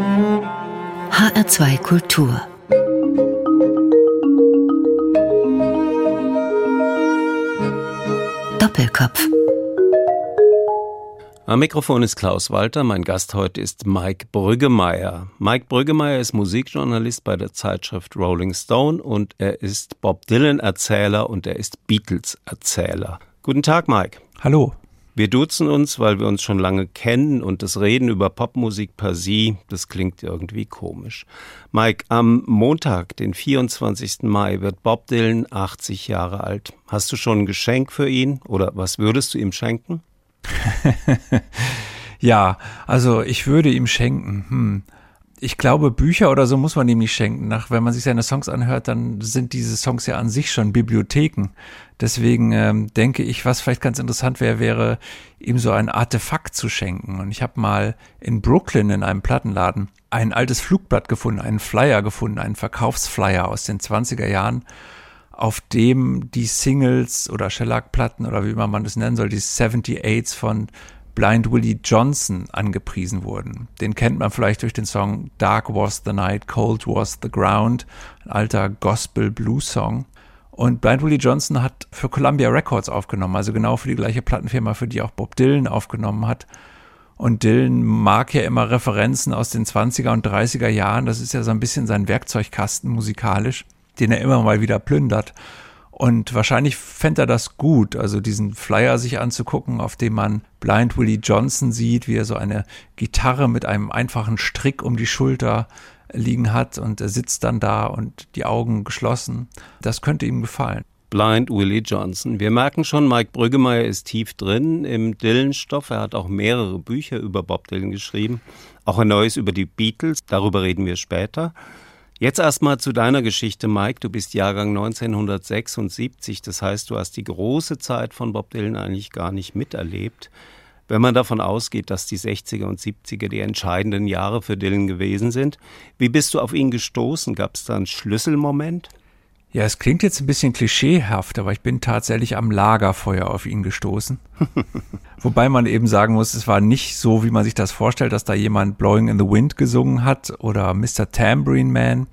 HR2 Kultur Doppelkopf am Mikrofon ist Klaus Walter, mein Gast heute ist Mike Brüggemeier. Mike Brüggemeier ist Musikjournalist bei der Zeitschrift Rolling Stone und er ist Bob Dylan-Erzähler und er ist Beatles-Erzähler. Guten Tag, Mike. Hallo. Wir duzen uns, weil wir uns schon lange kennen und das Reden über Popmusik per Sie, das klingt irgendwie komisch. Mike, am Montag, den 24. Mai, wird Bob Dylan 80 Jahre alt. Hast du schon ein Geschenk für ihn oder was würdest du ihm schenken? ja, also ich würde ihm schenken. Hm. Ich glaube, Bücher oder so muss man ihm nicht schenken. Nach, wenn man sich seine Songs anhört, dann sind diese Songs ja an sich schon Bibliotheken. Deswegen ähm, denke ich, was vielleicht ganz interessant wäre, wäre ihm so ein Artefakt zu schenken. Und ich habe mal in Brooklyn in einem Plattenladen ein altes Flugblatt gefunden, einen Flyer gefunden, einen Verkaufsflyer aus den 20er Jahren auf dem die Singles oder Shellac-Platten oder wie man das nennen soll, die 78s von Blind Willie Johnson angepriesen wurden. Den kennt man vielleicht durch den Song Dark Was the Night, Cold Was the Ground, ein alter Gospel-Blues-Song. Und Blind Willie Johnson hat für Columbia Records aufgenommen, also genau für die gleiche Plattenfirma, für die auch Bob Dylan aufgenommen hat. Und Dylan mag ja immer Referenzen aus den 20er und 30er Jahren. Das ist ja so ein bisschen sein Werkzeugkasten musikalisch den er immer mal wieder plündert. Und wahrscheinlich fände er das gut, also diesen Flyer sich anzugucken, auf dem man Blind Willie Johnson sieht, wie er so eine Gitarre mit einem einfachen Strick um die Schulter liegen hat und er sitzt dann da und die Augen geschlossen. Das könnte ihm gefallen. Blind Willie Johnson. Wir merken schon, Mike Brüggemeier ist tief drin im Dylan-Stoff. Er hat auch mehrere Bücher über Bob Dylan geschrieben. Auch ein neues über die Beatles. Darüber reden wir später. Jetzt erstmal zu deiner Geschichte, Mike. Du bist Jahrgang 1976, das heißt, du hast die große Zeit von Bob Dylan eigentlich gar nicht miterlebt. Wenn man davon ausgeht, dass die 60er und 70er die entscheidenden Jahre für Dylan gewesen sind, wie bist du auf ihn gestoßen? Gab es da einen Schlüsselmoment? Ja, es klingt jetzt ein bisschen klischeehaft, aber ich bin tatsächlich am Lagerfeuer auf ihn gestoßen. Wobei man eben sagen muss, es war nicht so, wie man sich das vorstellt, dass da jemand Blowing in the Wind gesungen hat oder Mr. Tambourine Man.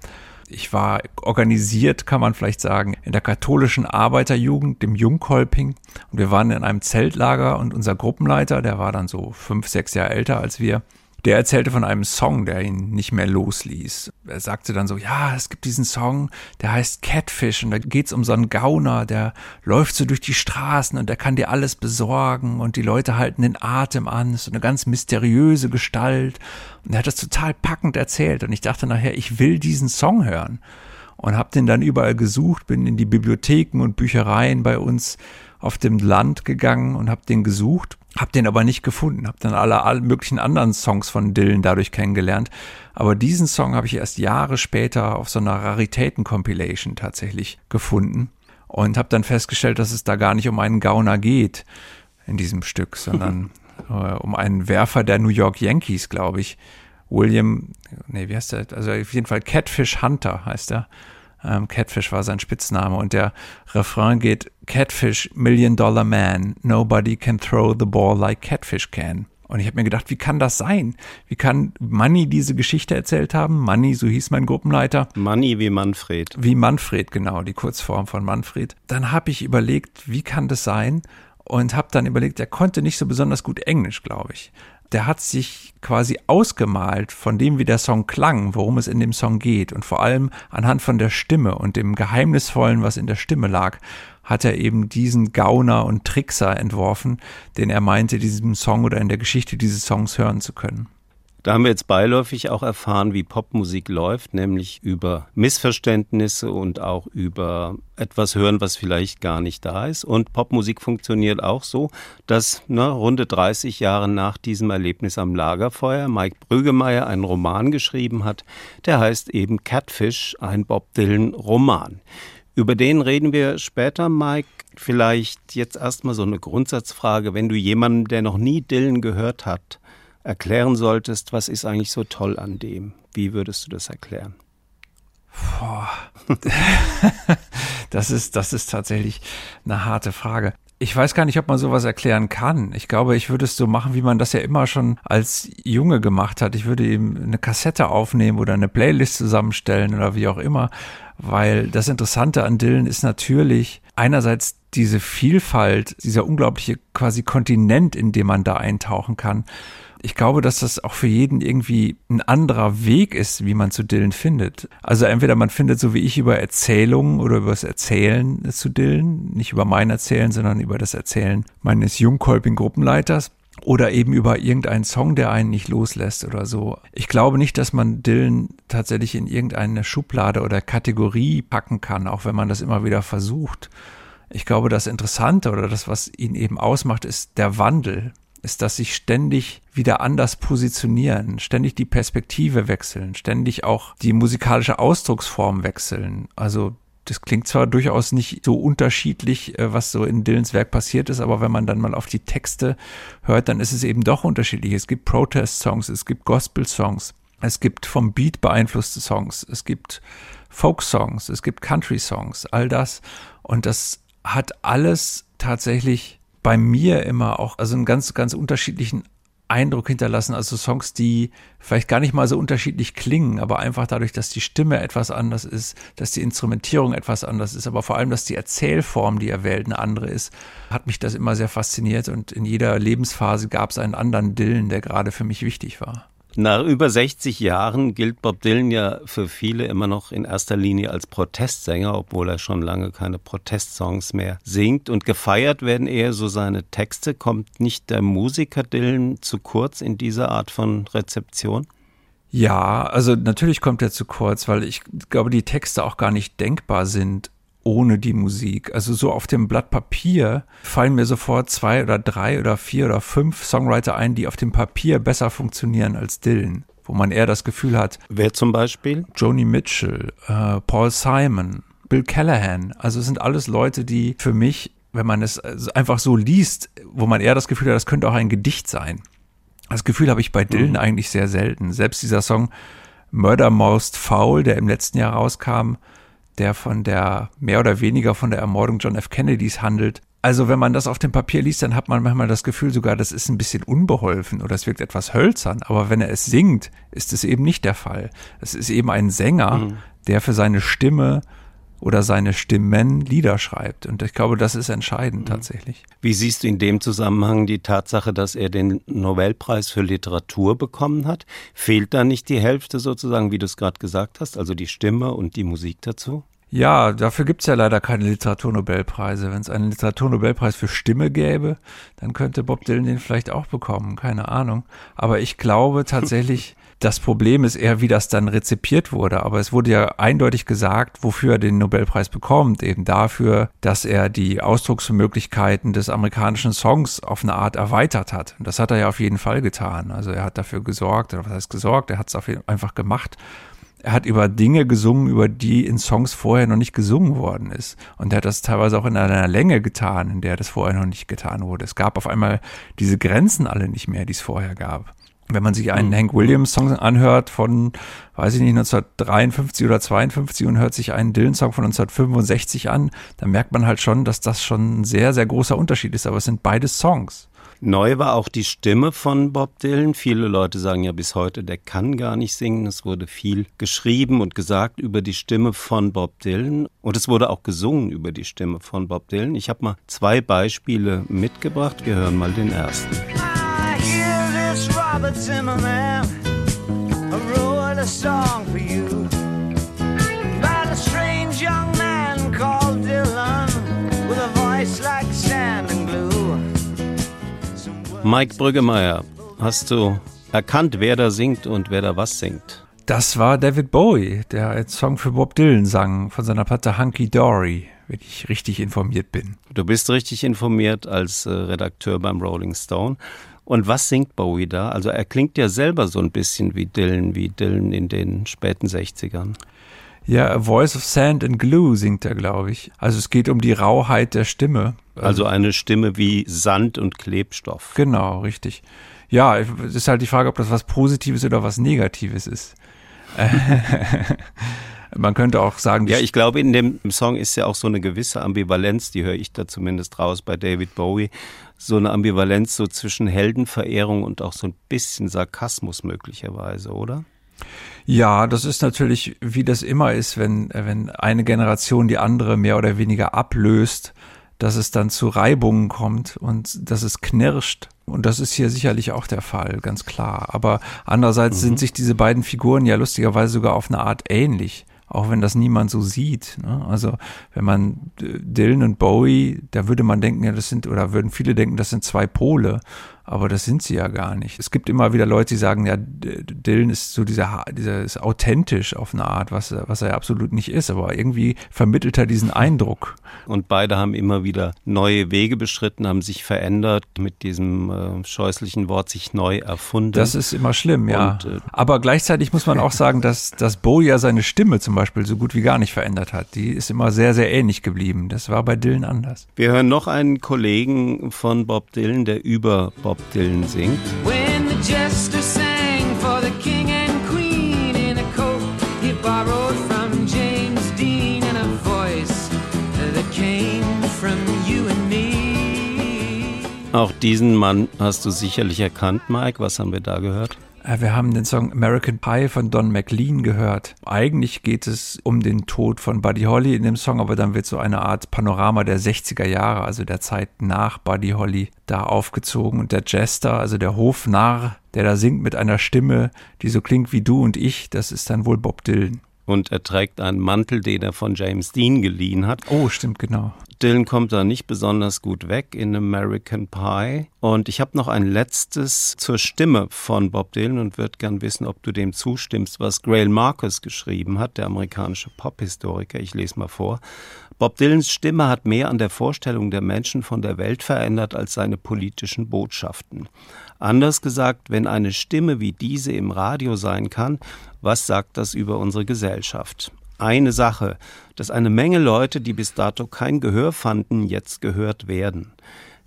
Ich war organisiert, kann man vielleicht sagen, in der katholischen Arbeiterjugend, dem Jungkolping. Und wir waren in einem Zeltlager und unser Gruppenleiter, der war dann so fünf, sechs Jahre älter als wir, der erzählte von einem Song, der ihn nicht mehr losließ. Er sagte dann so, ja, es gibt diesen Song, der heißt Catfish und da geht's um so einen Gauner, der läuft so durch die Straßen und der kann dir alles besorgen und die Leute halten den Atem an, so eine ganz mysteriöse Gestalt. Und er hat das total packend erzählt und ich dachte nachher, ich will diesen Song hören und habe den dann überall gesucht, bin in die Bibliotheken und Büchereien bei uns auf dem Land gegangen und habe den gesucht hab den aber nicht gefunden, hab dann alle, alle möglichen anderen Songs von Dylan dadurch kennengelernt. Aber diesen Song habe ich erst Jahre später auf so einer Raritäten-Compilation tatsächlich gefunden und habe dann festgestellt, dass es da gar nicht um einen Gauner geht in diesem Stück, sondern äh, um einen Werfer der New York Yankees, glaube ich. William, nee, wie heißt der? Also auf jeden Fall Catfish Hunter heißt er. Ähm, Catfish war sein Spitzname und der Refrain geht Catfish, Million Dollar Man, nobody can throw the ball like Catfish can. Und ich habe mir gedacht, wie kann das sein? Wie kann Manny diese Geschichte erzählt haben? Manny, so hieß mein Gruppenleiter. Manny wie Manfred. Wie Manfred, genau, die Kurzform von Manfred. Dann habe ich überlegt, wie kann das sein? Und habe dann überlegt, er konnte nicht so besonders gut Englisch, glaube ich der hat sich quasi ausgemalt von dem, wie der Song klang, worum es in dem Song geht. Und vor allem anhand von der Stimme und dem Geheimnisvollen, was in der Stimme lag, hat er eben diesen Gauner und Trickser entworfen, den er meinte, diesem Song oder in der Geschichte dieses Songs hören zu können. Da haben wir jetzt beiläufig auch erfahren, wie Popmusik läuft, nämlich über Missverständnisse und auch über etwas hören, was vielleicht gar nicht da ist. Und Popmusik funktioniert auch so, dass ne, runde 30 Jahre nach diesem Erlebnis am Lagerfeuer Mike Brüggemeier einen Roman geschrieben hat, der heißt eben Catfish, ein Bob Dylan Roman. Über den reden wir später, Mike. Vielleicht jetzt erstmal so eine Grundsatzfrage. Wenn du jemanden, der noch nie Dylan gehört hat, erklären solltest, was ist eigentlich so toll an dem? Wie würdest du das erklären? Das ist, das ist tatsächlich eine harte Frage. Ich weiß gar nicht, ob man sowas erklären kann. Ich glaube, ich würde es so machen, wie man das ja immer schon als Junge gemacht hat. Ich würde ihm eine Kassette aufnehmen oder eine Playlist zusammenstellen oder wie auch immer. Weil das Interessante an Dylan ist natürlich einerseits diese Vielfalt, dieser unglaubliche quasi Kontinent, in dem man da eintauchen kann ich glaube, dass das auch für jeden irgendwie ein anderer Weg ist, wie man zu Dylan findet. Also entweder man findet so wie ich über Erzählungen oder über das Erzählen zu Dylan, nicht über mein Erzählen, sondern über das Erzählen meines jungkolpigen Gruppenleiters oder eben über irgendeinen Song, der einen nicht loslässt oder so. Ich glaube nicht, dass man Dylan tatsächlich in irgendeine Schublade oder Kategorie packen kann, auch wenn man das immer wieder versucht. Ich glaube, das Interessante oder das, was ihn eben ausmacht, ist der Wandel ist, dass sich ständig wieder anders positionieren, ständig die Perspektive wechseln, ständig auch die musikalische Ausdrucksform wechseln. Also das klingt zwar durchaus nicht so unterschiedlich, äh, was so in Dylans Werk passiert ist, aber wenn man dann mal auf die Texte hört, dann ist es eben doch unterschiedlich. Es gibt Protest-Songs, es gibt Gospel-Songs, es gibt vom Beat beeinflusste Songs, es gibt Folk-Songs, es gibt Country-Songs, all das. Und das hat alles tatsächlich bei mir immer auch also einen ganz, ganz unterschiedlichen Eindruck hinterlassen. Also Songs, die vielleicht gar nicht mal so unterschiedlich klingen, aber einfach dadurch, dass die Stimme etwas anders ist, dass die Instrumentierung etwas anders ist, aber vor allem, dass die Erzählform, die er wählt, eine andere ist, hat mich das immer sehr fasziniert und in jeder Lebensphase gab es einen anderen Dillen, der gerade für mich wichtig war. Nach über 60 Jahren gilt Bob Dylan ja für viele immer noch in erster Linie als Protestsänger, obwohl er schon lange keine Protestsongs mehr singt. Und gefeiert werden eher so seine Texte. Kommt nicht der Musiker Dylan zu kurz in dieser Art von Rezeption? Ja, also natürlich kommt er zu kurz, weil ich glaube, die Texte auch gar nicht denkbar sind ohne die Musik. Also so auf dem Blatt Papier fallen mir sofort zwei oder drei oder vier oder fünf Songwriter ein, die auf dem Papier besser funktionieren als Dylan wo man eher das Gefühl hat. Wer zum Beispiel? Joni Mitchell, äh, Paul Simon, Bill Callahan. Also es sind alles Leute, die für mich, wenn man es einfach so liest, wo man eher das Gefühl hat, das könnte auch ein Gedicht sein. Das Gefühl habe ich bei Dylan mhm. eigentlich sehr selten. Selbst dieser Song Murder Most Foul, der im letzten Jahr rauskam, der von der, mehr oder weniger von der Ermordung John F. Kennedys handelt. Also wenn man das auf dem Papier liest, dann hat man manchmal das Gefühl sogar, das ist ein bisschen unbeholfen oder es wirkt etwas hölzern. Aber wenn er es singt, ist es eben nicht der Fall. Es ist eben ein Sänger, mhm. der für seine Stimme oder seine Stimmen Lieder schreibt. Und ich glaube, das ist entscheidend mhm. tatsächlich. Wie siehst du in dem Zusammenhang die Tatsache, dass er den Nobelpreis für Literatur bekommen hat? Fehlt da nicht die Hälfte sozusagen, wie du es gerade gesagt hast, also die Stimme und die Musik dazu? Ja, dafür gibt's ja leider keine Literaturnobelpreise. Wenn es einen Literaturnobelpreis für Stimme gäbe, dann könnte Bob Dylan den vielleicht auch bekommen, keine Ahnung. Aber ich glaube tatsächlich, das Problem ist eher, wie das dann rezipiert wurde. Aber es wurde ja eindeutig gesagt, wofür er den Nobelpreis bekommt. Eben dafür, dass er die Ausdrucksmöglichkeiten des amerikanischen Songs auf eine Art erweitert hat. Und das hat er ja auf jeden Fall getan. Also er hat dafür gesorgt, oder was heißt gesorgt, er hat es einfach gemacht. Er hat über Dinge gesungen, über die in Songs vorher noch nicht gesungen worden ist. Und er hat das teilweise auch in einer Länge getan, in der das vorher noch nicht getan wurde. Es gab auf einmal diese Grenzen alle nicht mehr, die es vorher gab. Wenn man sich einen mhm. Hank Williams Song anhört von, weiß ich nicht, 1953 oder 52 und hört sich einen Dylan Song von 1965 an, dann merkt man halt schon, dass das schon ein sehr, sehr großer Unterschied ist. Aber es sind beide Songs. Neu war auch die Stimme von Bob Dylan. Viele Leute sagen ja bis heute, der kann gar nicht singen. Es wurde viel geschrieben und gesagt über die Stimme von Bob Dylan. Und es wurde auch gesungen über die Stimme von Bob Dylan. Ich habe mal zwei Beispiele mitgebracht. Wir hören mal den ersten. Robert Zimmerman, I wrote a song for you about a strange young man called Dylan with a voice like sand and glue. Mike Brüggemeier, hast du erkannt, wer da singt und wer da was singt? Das war David Bowie, der einen Song für Bob Dylan sang, von seiner Platte Hunky Dory, wenn ich richtig informiert bin. Du bist richtig informiert als äh, Redakteur beim Rolling Stone. Und was singt Bowie da? Also er klingt ja selber so ein bisschen wie Dylan, wie Dylan in den späten 60ern. Ja, A Voice of Sand and Glue singt er, glaube ich. Also es geht um die Rauheit der Stimme. Also eine Stimme wie Sand und Klebstoff. Genau, richtig. Ja, es ist halt die Frage, ob das was Positives oder was Negatives ist. Man könnte auch sagen, ja, ich glaube, in dem Song ist ja auch so eine gewisse Ambivalenz, die höre ich da zumindest raus bei David Bowie. So eine Ambivalenz so zwischen Heldenverehrung und auch so ein bisschen Sarkasmus möglicherweise, oder? Ja, das ist natürlich, wie das immer ist, wenn, wenn eine Generation die andere mehr oder weniger ablöst, dass es dann zu Reibungen kommt und dass es knirscht. Und das ist hier sicherlich auch der Fall, ganz klar. Aber andererseits mhm. sind sich diese beiden Figuren ja lustigerweise sogar auf eine Art ähnlich auch wenn das niemand so sieht. Ne? Also wenn man Dylan und Bowie, da würde man denken, ja, das sind, oder würden viele denken, das sind zwei Pole aber das sind sie ja gar nicht. Es gibt immer wieder Leute, die sagen, ja, Dylan ist so dieser, dieser ist authentisch auf eine Art, was, was er absolut nicht ist, aber irgendwie vermittelt er diesen Eindruck. Und beide haben immer wieder neue Wege beschritten, haben sich verändert, mit diesem äh, scheußlichen Wort sich neu erfunden. Das ist immer schlimm, ja. Und, äh, aber gleichzeitig muss man auch sagen, dass, dass Bo ja seine Stimme zum Beispiel so gut wie gar nicht verändert hat. Die ist immer sehr, sehr ähnlich geblieben. Das war bei Dylan anders. Wir hören noch einen Kollegen von Bob Dylan, der über Bob Bob Dylan singt. When the jester sang for the king and queen in a coat he borrowed from James Dean and a voice that came from you and me. Auch diesen Mann hast du sicherlich erkannt, Mike. Was haben wir da gehört? Äh, wir haben den Song American Pie von Don McLean gehört. Eigentlich geht es um den Tod von Buddy Holly in dem Song, aber dann wird so eine Art Panorama der 60er Jahre, also der Zeit nach Buddy Holly, da aufgezogen. Und der Jester, also der Hofnarr, der da singt mit einer Stimme, die so klingt wie du und ich, das ist dann wohl Bob Dylan und er trägt einen Mantel, den er von James Dean geliehen hat. Oh, stimmt, genau. Dylan kommt da nicht besonders gut weg in American Pie. Und ich habe noch ein letztes zur Stimme von Bob Dylan und würde gern wissen, ob du dem zustimmst, was Grail Marcus geschrieben hat, der amerikanische Pophistoriker. Ich lese mal vor. Bob Dylans Stimme hat mehr an der Vorstellung der Menschen von der Welt verändert als seine politischen Botschaften. Anders gesagt, wenn eine Stimme wie diese im Radio sein kann, was sagt das über unsere Gesellschaft? Eine Sache, dass eine Menge Leute, die bis dato kein Gehör fanden, jetzt gehört werden.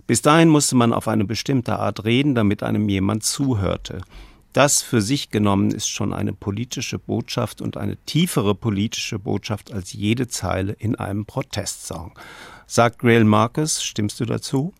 Bis dahin musste man auf eine bestimmte Art reden, damit einem jemand zuhörte. Das für sich genommen ist schon eine politische Botschaft und eine tiefere politische Botschaft als jede Zeile in einem Protestsong. Sagt Grail Marcus, stimmst du dazu?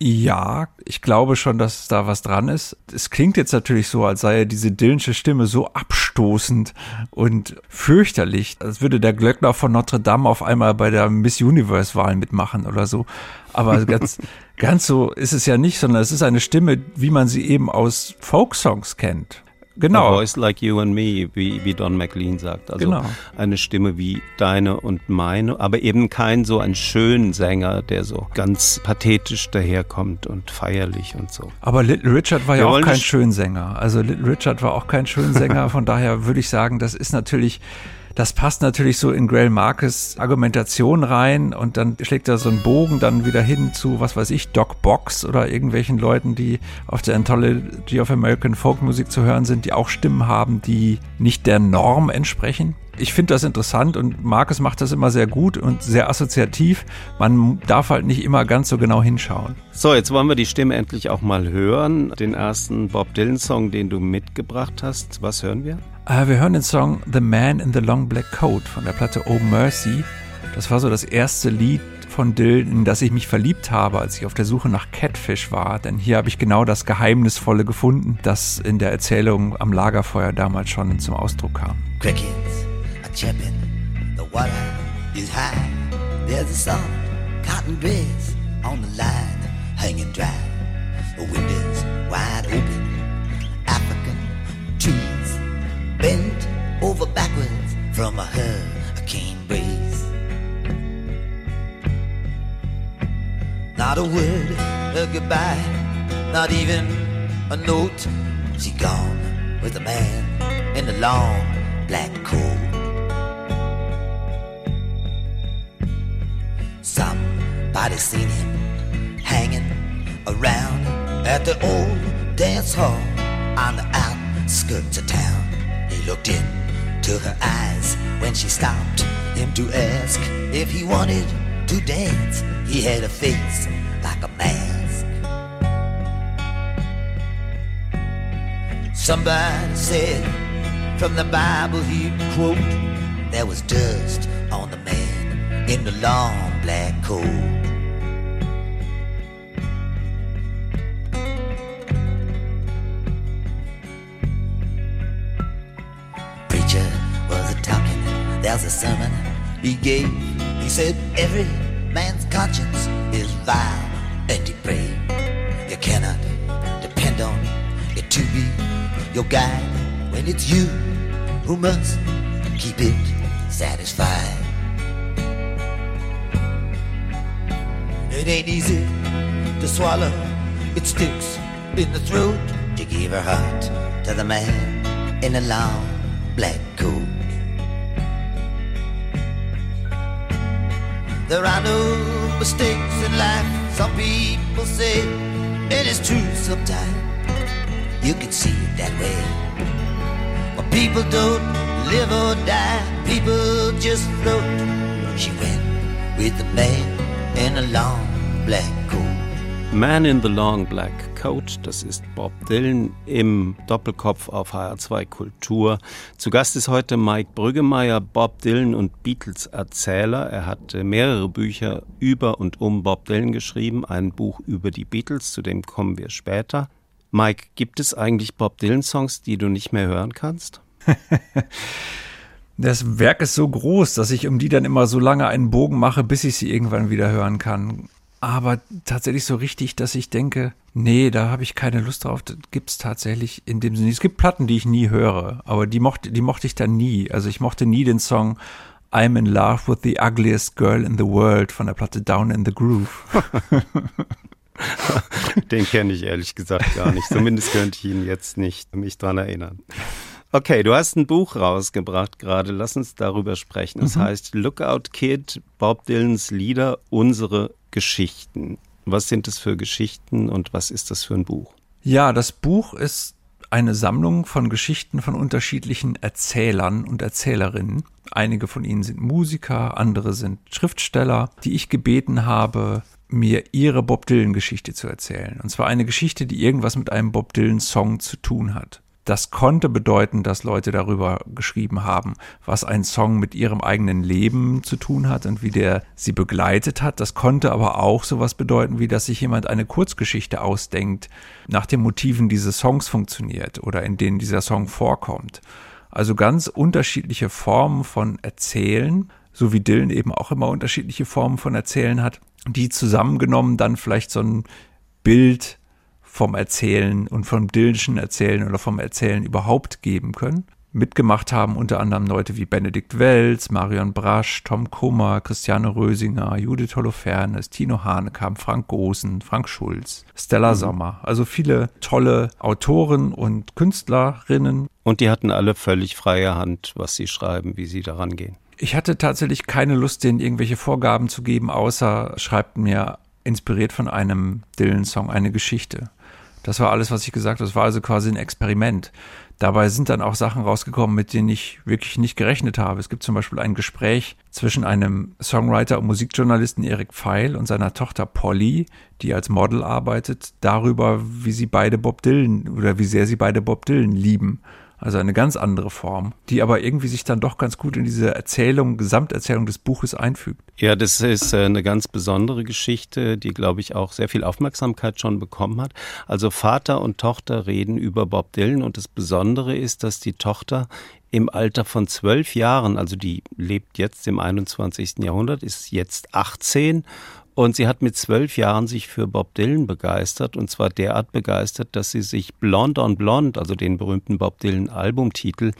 Ja, ich glaube schon, dass da was dran ist. Es klingt jetzt natürlich so, als sei diese Dillensche Stimme so abstoßend und fürchterlich, als würde der Glöckner von Notre Dame auf einmal bei der Miss Universe-Wahl mitmachen oder so. Aber ganz, ganz so ist es ja nicht, sondern es ist eine Stimme, wie man sie eben aus Folksongs kennt. Genau. A voice like you and me, wie, wie Don McLean sagt. Also genau. eine Stimme wie deine und meine, aber eben kein so ein schön Sänger, der so ganz pathetisch daherkommt und feierlich und so. Aber Little Richard war Wir ja auch kein Schönsänger. Also Little Richard war auch kein Schönsänger, von daher würde ich sagen, das ist natürlich das passt natürlich so in Grail Marcus Argumentation rein und dann schlägt er so einen Bogen dann wieder hin zu, was weiß ich, Doc Box oder irgendwelchen Leuten, die auf der Anthology of American Folk Music zu hören sind, die auch Stimmen haben, die nicht der Norm entsprechen. Ich finde das interessant und Marcus macht das immer sehr gut und sehr assoziativ. Man darf halt nicht immer ganz so genau hinschauen. So, jetzt wollen wir die Stimme endlich auch mal hören. Den ersten Bob Dylan Song, den du mitgebracht hast. Was hören wir? Äh, wir hören den Song The Man in the Long Black Coat von der Platte Oh Mercy. Das war so das erste Lied von Dylan, in das ich mich verliebt habe, als ich auf der Suche nach Catfish war. Denn hier habe ich genau das Geheimnisvolle gefunden, das in der Erzählung am Lagerfeuer damals schon zum Ausdruck kam. Crickets are chirping, the water is high. There's a soft cotton breeze on the line, hanging dry. The windows wide open, bent over backwards from a hurricane breeze. Not a word of goodbye, not even a note. She gone with a man in a long black coat. Somebody seen him hanging around at the old dance hall on the outskirts of town. Looked into her eyes when she stopped him to ask if he wanted to dance. He had a face like a mask. Somebody said from the Bible he'd quote there was dust on the man in the long black coat. There's a sermon he gave. He said, Every man's conscience is vile and depraved. You cannot depend on it to be your guide when it's you who must keep it satisfied. It ain't easy to swallow, it sticks in the throat to give her heart to the man in a long black coat. There are no mistakes in life, some people say, it is true sometimes. You can see it that way. But people don't live or die, people just float. She went with the man in a long black coat. Man in the Long Black Coat, das ist Bob Dylan im Doppelkopf auf HR2 Kultur. Zu Gast ist heute Mike Brüggemeier, Bob Dylan und Beatles Erzähler. Er hat mehrere Bücher über und um Bob Dylan geschrieben, ein Buch über die Beatles, zu dem kommen wir später. Mike, gibt es eigentlich Bob Dylan Songs, die du nicht mehr hören kannst? Das Werk ist so groß, dass ich um die dann immer so lange einen Bogen mache, bis ich sie irgendwann wieder hören kann aber tatsächlich so richtig, dass ich denke, nee, da habe ich keine Lust drauf. Das gibt es tatsächlich in dem Sinne. Es gibt Platten, die ich nie höre, aber die mochte, die mochte ich dann nie. Also ich mochte nie den Song I'm in love with the ugliest girl in the world von der Platte Down in the Groove. den kenne ich ehrlich gesagt gar nicht. Zumindest könnte ich ihn jetzt nicht mich dran erinnern. Okay, du hast ein Buch rausgebracht gerade. Lass uns darüber sprechen. Es mhm. heißt Lookout Kid, Bob Dylans Lieder, unsere Geschichten. Was sind das für Geschichten und was ist das für ein Buch? Ja, das Buch ist eine Sammlung von Geschichten von unterschiedlichen Erzählern und Erzählerinnen. Einige von ihnen sind Musiker, andere sind Schriftsteller, die ich gebeten habe, mir ihre Bob Dylan-Geschichte zu erzählen. Und zwar eine Geschichte, die irgendwas mit einem Bob Dylan-Song zu tun hat. Das konnte bedeuten, dass Leute darüber geschrieben haben, was ein Song mit ihrem eigenen Leben zu tun hat und wie der sie begleitet hat. Das konnte aber auch sowas bedeuten, wie dass sich jemand eine Kurzgeschichte ausdenkt, nach den Motiven dieses Songs funktioniert oder in denen dieser Song vorkommt. Also ganz unterschiedliche Formen von Erzählen, so wie Dylan eben auch immer unterschiedliche Formen von Erzählen hat, die zusammengenommen dann vielleicht so ein Bild vom Erzählen und vom Dillischen Erzählen oder vom Erzählen überhaupt geben können. Mitgemacht haben unter anderem Leute wie Benedikt Welz, Marion Brasch, Tom Kummer, Christiane Rösinger, Judith Holofernes, Tino Hanekamp, Frank Gosen, Frank Schulz, Stella mhm. Sommer. Also viele tolle Autoren und Künstlerinnen. Und die hatten alle völlig freie Hand, was sie schreiben, wie sie daran gehen. Ich hatte tatsächlich keine Lust, denen irgendwelche Vorgaben zu geben, außer schreibt mir inspiriert von einem Dylan-Song eine Geschichte. Das war alles, was ich gesagt habe. Das war also quasi ein Experiment. Dabei sind dann auch Sachen rausgekommen, mit denen ich wirklich nicht gerechnet habe. Es gibt zum Beispiel ein Gespräch zwischen einem Songwriter und Musikjournalisten Erik Pfeil und seiner Tochter Polly, die als Model arbeitet, darüber, wie sie beide Bob Dylan oder wie sehr sie beide Bob Dylan lieben. Also eine ganz andere Form, die aber irgendwie sich dann doch ganz gut in diese Erzählung, Gesamterzählung des Buches einfügt. Ja, das ist äh, eine ganz besondere Geschichte, die, glaube ich, auch sehr viel Aufmerksamkeit schon bekommen hat. Also Vater und Tochter reden über Bob Dylan und das Besondere ist, dass die Tochter im Alter von zwölf Jahren, also die lebt jetzt im 21. Jahrhundert, ist jetzt 18 und sie hat mit zwölf Jahren sich für Bob Dylan begeistert und zwar derart begeistert, dass sie sich Blonde on Blonde, also den berühmten Bob Dylan Albumtitel,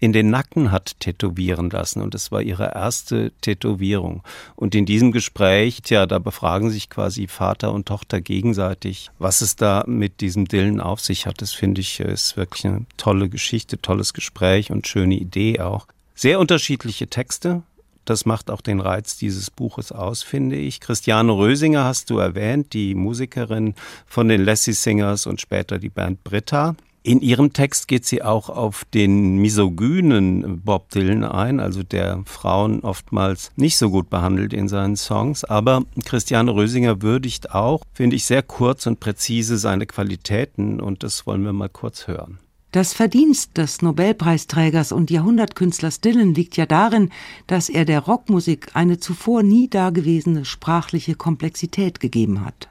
in den Nacken hat tätowieren lassen und es war ihre erste Tätowierung. Und in diesem Gespräch, tja, da befragen sich quasi Vater und Tochter gegenseitig, was es da mit diesem Dylan auf sich hat. Das finde ich ist wirklich eine tolle Geschichte, tolles Gespräch und schöne Idee auch. Sehr unterschiedliche Texte, das macht auch den Reiz dieses Buches aus, finde ich. Christiane Rösinger hast du erwähnt, die Musikerin von den Lassie Singers und später die Band Britta. In ihrem Text geht sie auch auf den misogynen Bob Dylan ein, also der Frauen oftmals nicht so gut behandelt in seinen Songs. Aber Christiane Rösinger würdigt auch, finde ich, sehr kurz und präzise seine Qualitäten und das wollen wir mal kurz hören. Das Verdienst des Nobelpreisträgers und Jahrhundertkünstlers Dylan liegt ja darin, dass er der Rockmusik eine zuvor nie dagewesene sprachliche Komplexität gegeben hat.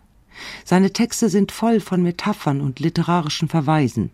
Seine Texte sind voll von Metaphern und literarischen Verweisen.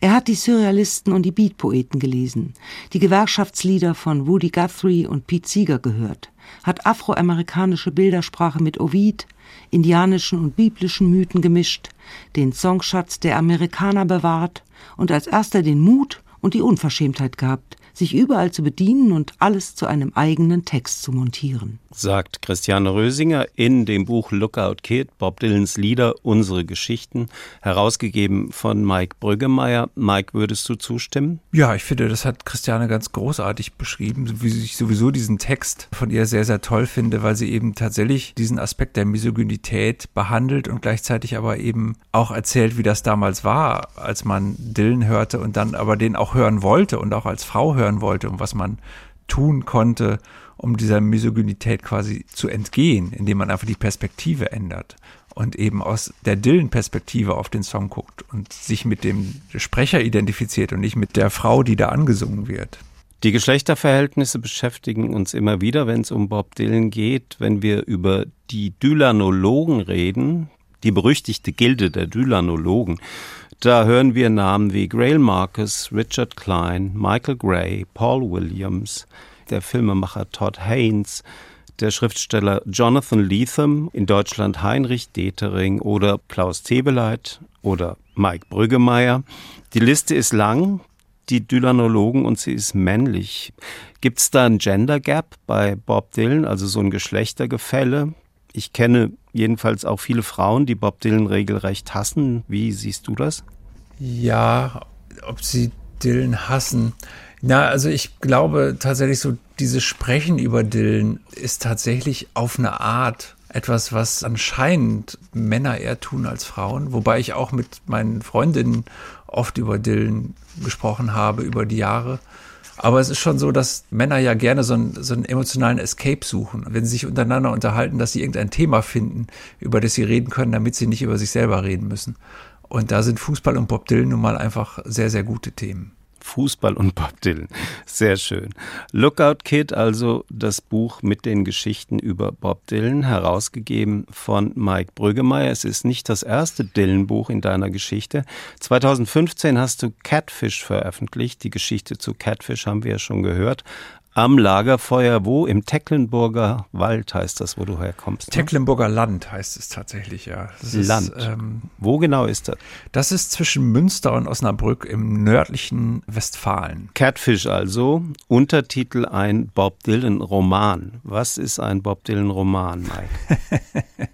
Er hat die Surrealisten und die Beatpoeten gelesen, die Gewerkschaftslieder von Woody Guthrie und Pete Seeger gehört, hat afroamerikanische Bildersprache mit Ovid, indianischen und biblischen Mythen gemischt, den Songschatz der Amerikaner bewahrt und als erster den Mut und die Unverschämtheit gehabt, sich überall zu bedienen und alles zu einem eigenen Text zu montieren. Sagt Christiane Rösinger in dem Buch Lookout Kid, Bob Dylans Lieder, unsere Geschichten, herausgegeben von Mike Brüggemeier. Mike, würdest du zustimmen? Ja, ich finde, das hat Christiane ganz großartig beschrieben, wie ich sowieso diesen Text von ihr sehr, sehr toll finde, weil sie eben tatsächlich diesen Aspekt der Misogynität behandelt und gleichzeitig aber eben auch erzählt, wie das damals war, als man Dylan hörte und dann aber den auch hören wollte und auch als Frau hören hören wollte und was man tun konnte, um dieser Misogynität quasi zu entgehen, indem man einfach die Perspektive ändert und eben aus der Dylan-Perspektive auf den Song guckt und sich mit dem Sprecher identifiziert und nicht mit der Frau, die da angesungen wird. Die Geschlechterverhältnisse beschäftigen uns immer wieder, wenn es um Bob Dylan geht. Wenn wir über die Dylanologen reden, die berüchtigte Gilde der Dylanologen, da hören wir Namen wie Grail Marcus, Richard Klein, Michael Gray, Paul Williams, der Filmemacher Todd Haynes, der Schriftsteller Jonathan Lethem, in Deutschland Heinrich Detering oder Klaus Tebeleit oder Mike Brüggemeier. Die Liste ist lang, die Dylanologen und sie ist männlich. Gibt es da ein Gender Gap bei Bob Dylan, also so ein Geschlechtergefälle? Ich kenne jedenfalls auch viele Frauen, die Bob Dylan regelrecht hassen. Wie siehst du das? Ja, ob sie Dylan hassen. Na, also ich glaube tatsächlich so, dieses Sprechen über Dylan ist tatsächlich auf eine Art etwas, was anscheinend Männer eher tun als Frauen, wobei ich auch mit meinen Freundinnen oft über Dylan gesprochen habe über die Jahre. Aber es ist schon so, dass Männer ja gerne so einen, so einen emotionalen Escape suchen. Wenn sie sich untereinander unterhalten, dass sie irgendein Thema finden, über das sie reden können, damit sie nicht über sich selber reden müssen. Und da sind Fußball und Bob Dylan nun mal einfach sehr, sehr gute Themen. Fußball und Bob Dylan. Sehr schön. Lookout Kid, also das Buch mit den Geschichten über Bob Dylan, herausgegeben von Mike Brüggemeier. Es ist nicht das erste Dylan-Buch in deiner Geschichte. 2015 hast du Catfish veröffentlicht. Die Geschichte zu Catfish haben wir ja schon gehört am Lagerfeuer, wo? Im Tecklenburger Wald heißt das, wo du herkommst. Ne? Tecklenburger Land heißt es tatsächlich, ja. Das Land. Ist, ähm, wo genau ist das? Das ist zwischen Münster und Osnabrück im nördlichen Westfalen. Catfish also, Untertitel ein Bob Dylan Roman. Was ist ein Bob Dylan Roman, Mike?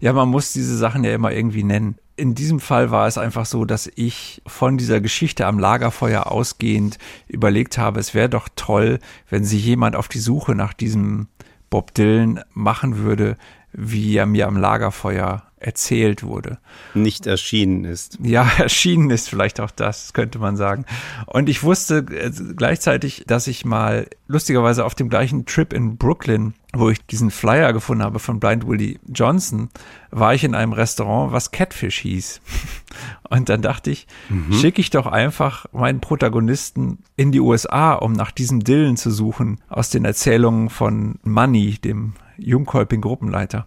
ja, man muss diese Sachen ja immer irgendwie nennen in diesem Fall war es einfach so, dass ich von dieser Geschichte am Lagerfeuer ausgehend überlegt habe, es wäre doch toll, wenn sich jemand auf die Suche nach diesem Bob Dylan machen würde, wie er mir am Lagerfeuer erzählt wurde. Nicht erschienen ist. Ja, erschienen ist vielleicht auch das, könnte man sagen. Und ich wusste äh, gleichzeitig, dass ich mal lustigerweise auf dem gleichen Trip in Brooklyn, wo ich diesen Flyer gefunden habe von Blind Willie Johnson, war ich in einem Restaurant, was Catfish hieß. Und dann dachte ich, mhm. schicke ich doch einfach meinen Protagonisten in die USA, um nach diesem Dillen zu suchen, aus den Erzählungen von Money, dem jungkolpigen Gruppenleiter.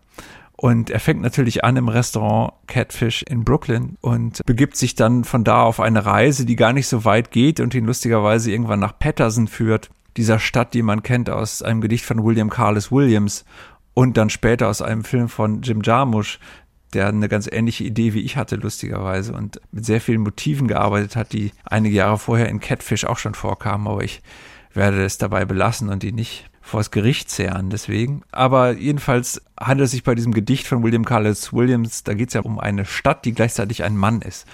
Und er fängt natürlich an im Restaurant Catfish in Brooklyn und begibt sich dann von da auf eine Reise, die gar nicht so weit geht und ihn lustigerweise irgendwann nach Patterson führt, dieser Stadt, die man kennt aus einem Gedicht von William Carlos Williams und dann später aus einem Film von Jim Jarmusch, der eine ganz ähnliche Idee wie ich hatte, lustigerweise, und mit sehr vielen Motiven gearbeitet hat, die einige Jahre vorher in Catfish auch schon vorkamen, aber ich werde es dabei belassen und die nicht vors Gericht zehren, deswegen. Aber jedenfalls handelt es sich bei diesem Gedicht von William Carlos Williams, da geht es ja um eine Stadt, die gleichzeitig ein Mann ist.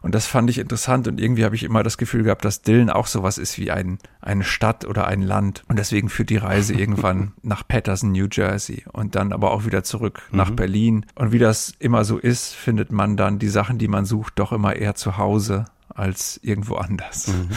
Und das fand ich interessant und irgendwie habe ich immer das Gefühl gehabt, dass Dylan auch sowas ist wie ein, eine Stadt oder ein Land. Und deswegen führt die Reise irgendwann nach Patterson, New Jersey und dann aber auch wieder zurück mhm. nach Berlin. Und wie das immer so ist, findet man dann die Sachen, die man sucht, doch immer eher zu Hause als irgendwo anders. Mhm.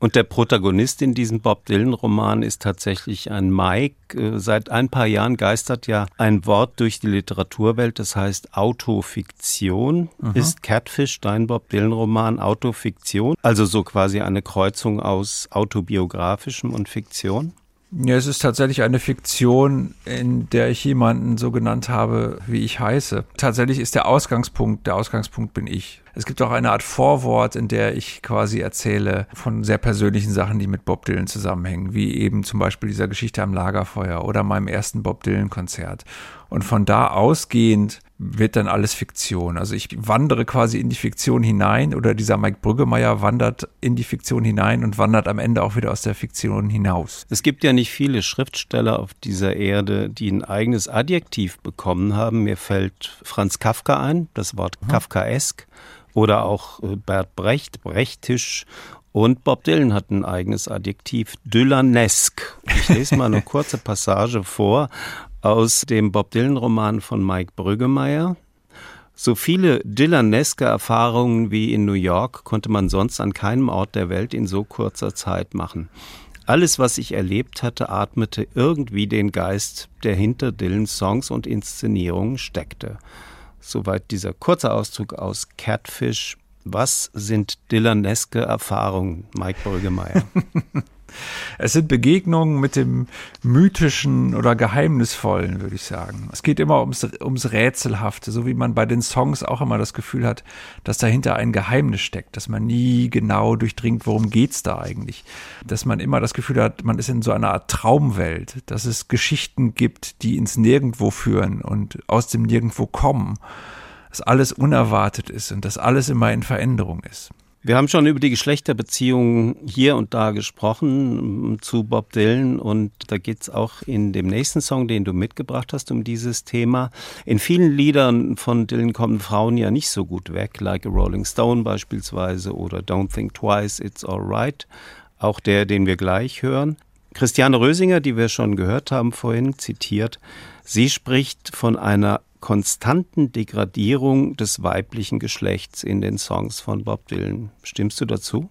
Und der Protagonist in diesem Bob Dylan-Roman ist tatsächlich ein Mike. Äh, seit ein paar Jahren geistert ja ein Wort durch die Literaturwelt, das heißt Autofiktion. Mhm. Ist Catfish dein Bob Dylan-Roman Autofiktion? Also so quasi eine Kreuzung aus autobiografischem und Fiktion? Ja, es ist tatsächlich eine Fiktion, in der ich jemanden so genannt habe, wie ich heiße. Tatsächlich ist der Ausgangspunkt, der Ausgangspunkt bin ich. Es gibt auch eine Art Vorwort, in der ich quasi erzähle von sehr persönlichen Sachen, die mit Bob Dylan zusammenhängen, wie eben zum Beispiel dieser Geschichte am Lagerfeuer oder meinem ersten Bob Dylan Konzert. Und von da ausgehend wird dann alles Fiktion. Also ich wandere quasi in die Fiktion hinein oder dieser Mike Brüggemeier wandert in die Fiktion hinein und wandert am Ende auch wieder aus der Fiktion hinaus. Es gibt ja nicht viele Schriftsteller auf dieser Erde, die ein eigenes Adjektiv bekommen haben. Mir fällt Franz Kafka ein, das Wort mhm. Kafkaesk oder auch äh, Bert Brecht, Brechtisch und Bob Dylan hat ein eigenes Adjektiv, Dylanesk. Ich lese mal eine kurze Passage vor aus dem Bob Dylan-Roman von Mike Brüggemeier. So viele Dylaneske Erfahrungen wie in New York konnte man sonst an keinem Ort der Welt in so kurzer Zeit machen. Alles, was ich erlebt hatte, atmete irgendwie den Geist, der hinter Dylans Songs und Inszenierungen steckte. Soweit dieser kurze Auszug aus Catfish. Was sind Dylaneske Erfahrungen, Mike Brüggemeier? Es sind Begegnungen mit dem Mythischen oder Geheimnisvollen, würde ich sagen. Es geht immer ums, ums Rätselhafte, so wie man bei den Songs auch immer das Gefühl hat, dass dahinter ein Geheimnis steckt, dass man nie genau durchdringt, worum geht's da eigentlich. Dass man immer das Gefühl hat, man ist in so einer Art Traumwelt, dass es Geschichten gibt, die ins Nirgendwo führen und aus dem Nirgendwo kommen. Dass alles unerwartet ist und dass alles immer in Veränderung ist. Wir haben schon über die Geschlechterbeziehungen hier und da gesprochen mm, zu Bob Dylan und da geht es auch in dem nächsten Song, den du mitgebracht hast, um dieses Thema. In vielen Liedern von Dylan kommen Frauen ja nicht so gut weg, like a Rolling Stone beispielsweise oder Don't Think Twice, It's Alright, auch der, den wir gleich hören. Christiane Rösinger, die wir schon gehört haben vorhin, zitiert, sie spricht von einer konstanten Degradierung des weiblichen Geschlechts in den Songs von Bob Dylan. Stimmst du dazu?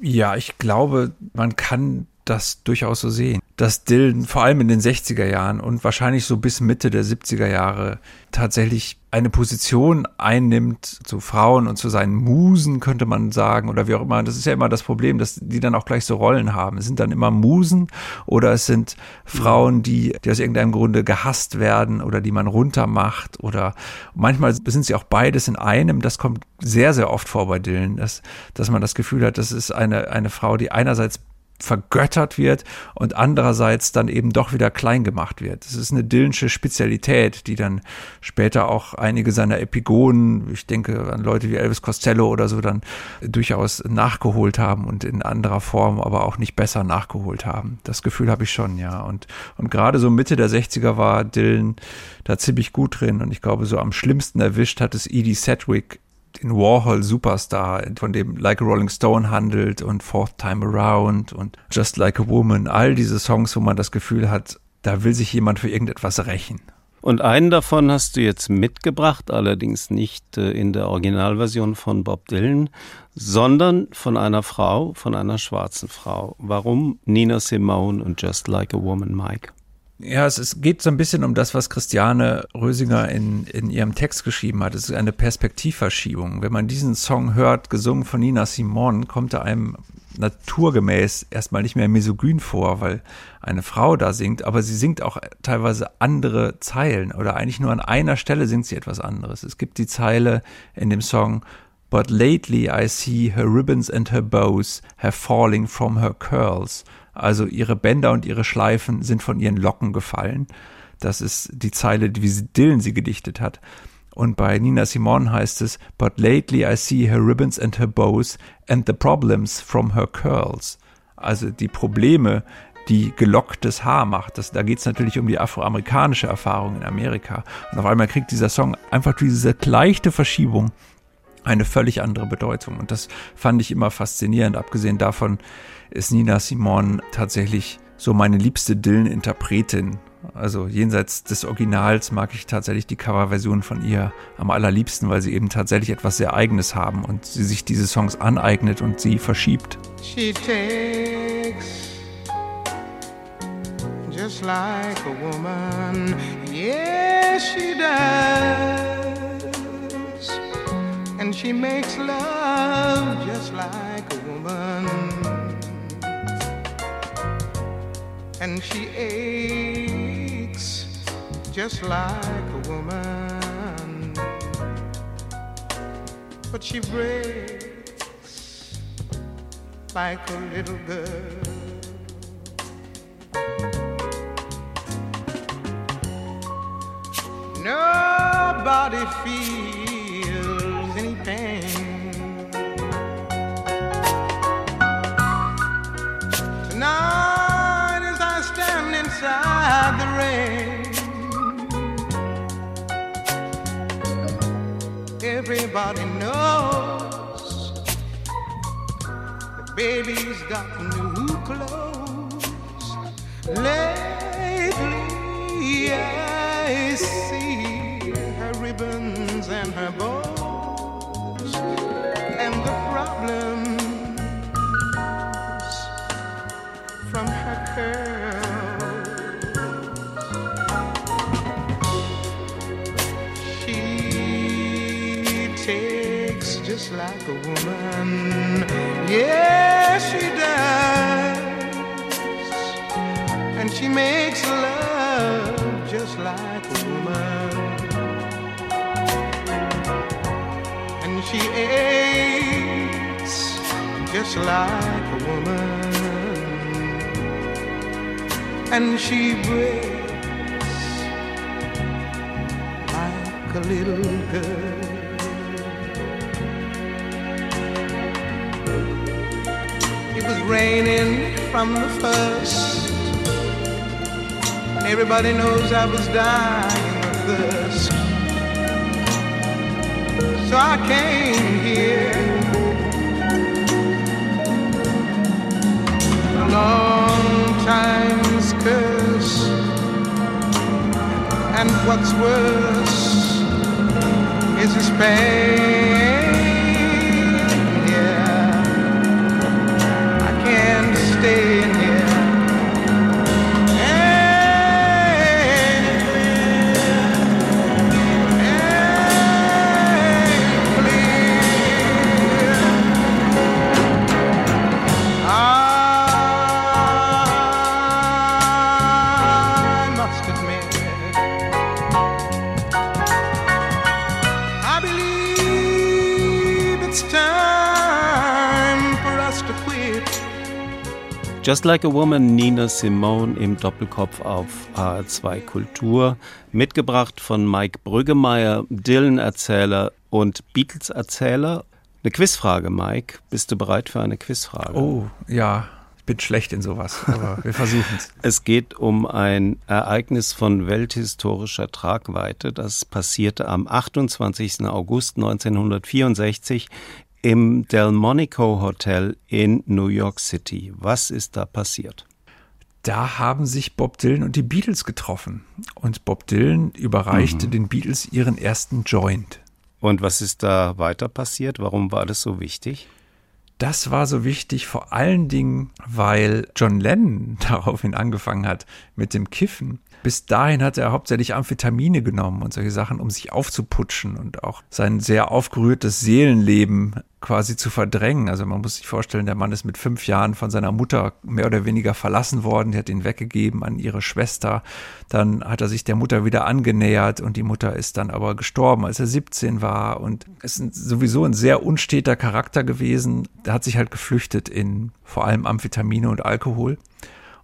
Ja, ich glaube, man kann das durchaus so sehen dass Dylan vor allem in den 60er Jahren und wahrscheinlich so bis Mitte der 70er Jahre tatsächlich eine Position einnimmt zu Frauen und zu seinen Musen, könnte man sagen, oder wie auch immer. Das ist ja immer das Problem, dass die dann auch gleich so Rollen haben. Es sind dann immer Musen oder es sind Frauen, die, die aus irgendeinem Grunde gehasst werden oder die man runtermacht oder manchmal sind sie auch beides in einem. Das kommt sehr, sehr oft vor bei Dylan, dass, dass man das Gefühl hat, das ist eine, eine Frau, die einerseits vergöttert wird und andererseits dann eben doch wieder klein gemacht wird. Das ist eine Dillensche Spezialität, die dann später auch einige seiner Epigonen, ich denke an Leute wie Elvis Costello oder so, dann durchaus nachgeholt haben und in anderer Form aber auch nicht besser nachgeholt haben. Das Gefühl habe ich schon, ja. Und, und gerade so Mitte der 60er war Dylan da ziemlich gut drin und ich glaube, so am schlimmsten erwischt hat es Edie Sedgwick den Warhol Superstar, von dem Like a Rolling Stone handelt und Fourth Time Around und Just Like a Woman, all diese Songs, wo man das Gefühl hat, da will sich jemand für irgendetwas rächen. Und einen davon hast du jetzt mitgebracht, allerdings nicht äh, in der Originalversion von Bob Dylan, sondern von einer Frau, von einer schwarzen Frau. Warum Nina Simone und Just Like a Woman, Mike? Ja, es, es geht so ein bisschen um das, was Christiane Rösinger in, in ihrem Text geschrieben hat. Es ist eine Perspektivverschiebung. Wenn man diesen Song hört, gesungen von Nina Simon, kommt er einem naturgemäß erstmal nicht mehr misogyn vor, weil eine Frau da singt, aber sie singt auch teilweise andere Zeilen oder eigentlich nur an einer Stelle singt sie etwas anderes. Es gibt die Zeile in dem Song But lately I see her ribbons and her bows have falling from her curls. Also ihre Bänder und ihre Schleifen sind von ihren Locken gefallen. Das ist die Zeile, wie Dylan sie gedichtet hat. Und bei Nina Simone heißt es, But lately I see her ribbons and her bows and the problems from her curls. Also die Probleme, die gelocktes Haar macht. Das, da geht es natürlich um die afroamerikanische Erfahrung in Amerika. Und auf einmal kriegt dieser Song einfach diese leichte Verschiebung eine völlig andere Bedeutung. Und das fand ich immer faszinierend. Abgesehen davon ist Nina Simone tatsächlich so meine liebste Dylan-Interpretin. Also jenseits des Originals mag ich tatsächlich die Coverversion von ihr am allerliebsten, weil sie eben tatsächlich etwas sehr Eigenes haben und sie sich diese Songs aneignet und sie verschiebt. She takes just like a woman. Yes, she does. And she makes love just like a woman. And she aches just like a woman. But she breaks like a little girl. Nobody feels Tonight, as I stand inside the rain, everybody knows the baby's got new clothes. Lately, I Yes, she does. And she makes love just like a woman. And she aches just like a woman. And she breaks like a little girl. Was raining from the first. And everybody knows I was dying of thirst. So I came here. A long time's curse. And what's worse is this pain. Just Like a Woman, Nina Simone im Doppelkopf auf HR2 Kultur. Mitgebracht von Mike Brüggemeier, Dylan-Erzähler und Beatles-Erzähler. Eine Quizfrage, Mike. Bist du bereit für eine Quizfrage? Oh, ja, ich bin schlecht in sowas, aber wir versuchen es. Es geht um ein Ereignis von welthistorischer Tragweite. Das passierte am 28. August 1964 im Delmonico Hotel in New York City. Was ist da passiert? Da haben sich Bob Dylan und die Beatles getroffen. Und Bob Dylan überreichte den Beatles ihren ersten Joint. Und was ist da weiter passiert? Warum war das so wichtig? Das war so wichtig, vor allen Dingen, weil John Lennon daraufhin angefangen hat mit dem Kiffen. Bis dahin hat er hauptsächlich Amphetamine genommen und solche Sachen, um sich aufzuputschen und auch sein sehr aufgerührtes Seelenleben quasi zu verdrängen. Also man muss sich vorstellen, der Mann ist mit fünf Jahren von seiner Mutter mehr oder weniger verlassen worden. Die hat ihn weggegeben an ihre Schwester. Dann hat er sich der Mutter wieder angenähert und die Mutter ist dann aber gestorben, als er 17 war. Und es ist sowieso ein sehr unsteter Charakter gewesen. Der hat sich halt geflüchtet in vor allem Amphetamine und Alkohol.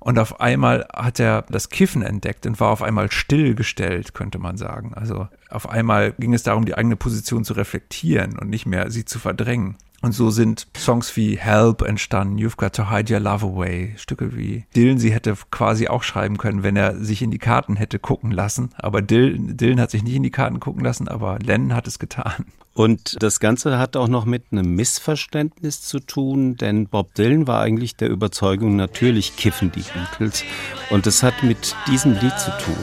Und auf einmal hat er das Kiffen entdeckt und war auf einmal stillgestellt, könnte man sagen. Also auf einmal ging es darum, die eigene Position zu reflektieren und nicht mehr sie zu verdrängen. Und so sind Songs wie Help entstanden, You've Got to Hide Your Love Away, Stücke wie Dylan sie hätte quasi auch schreiben können, wenn er sich in die Karten hätte gucken lassen. Aber Dylan, Dylan hat sich nicht in die Karten gucken lassen, aber Lennon hat es getan. Und das Ganze hat auch noch mit einem Missverständnis zu tun, denn Bob Dylan war eigentlich der Überzeugung, natürlich kiffen die Beatles. Und das hat mit diesem Lied zu tun.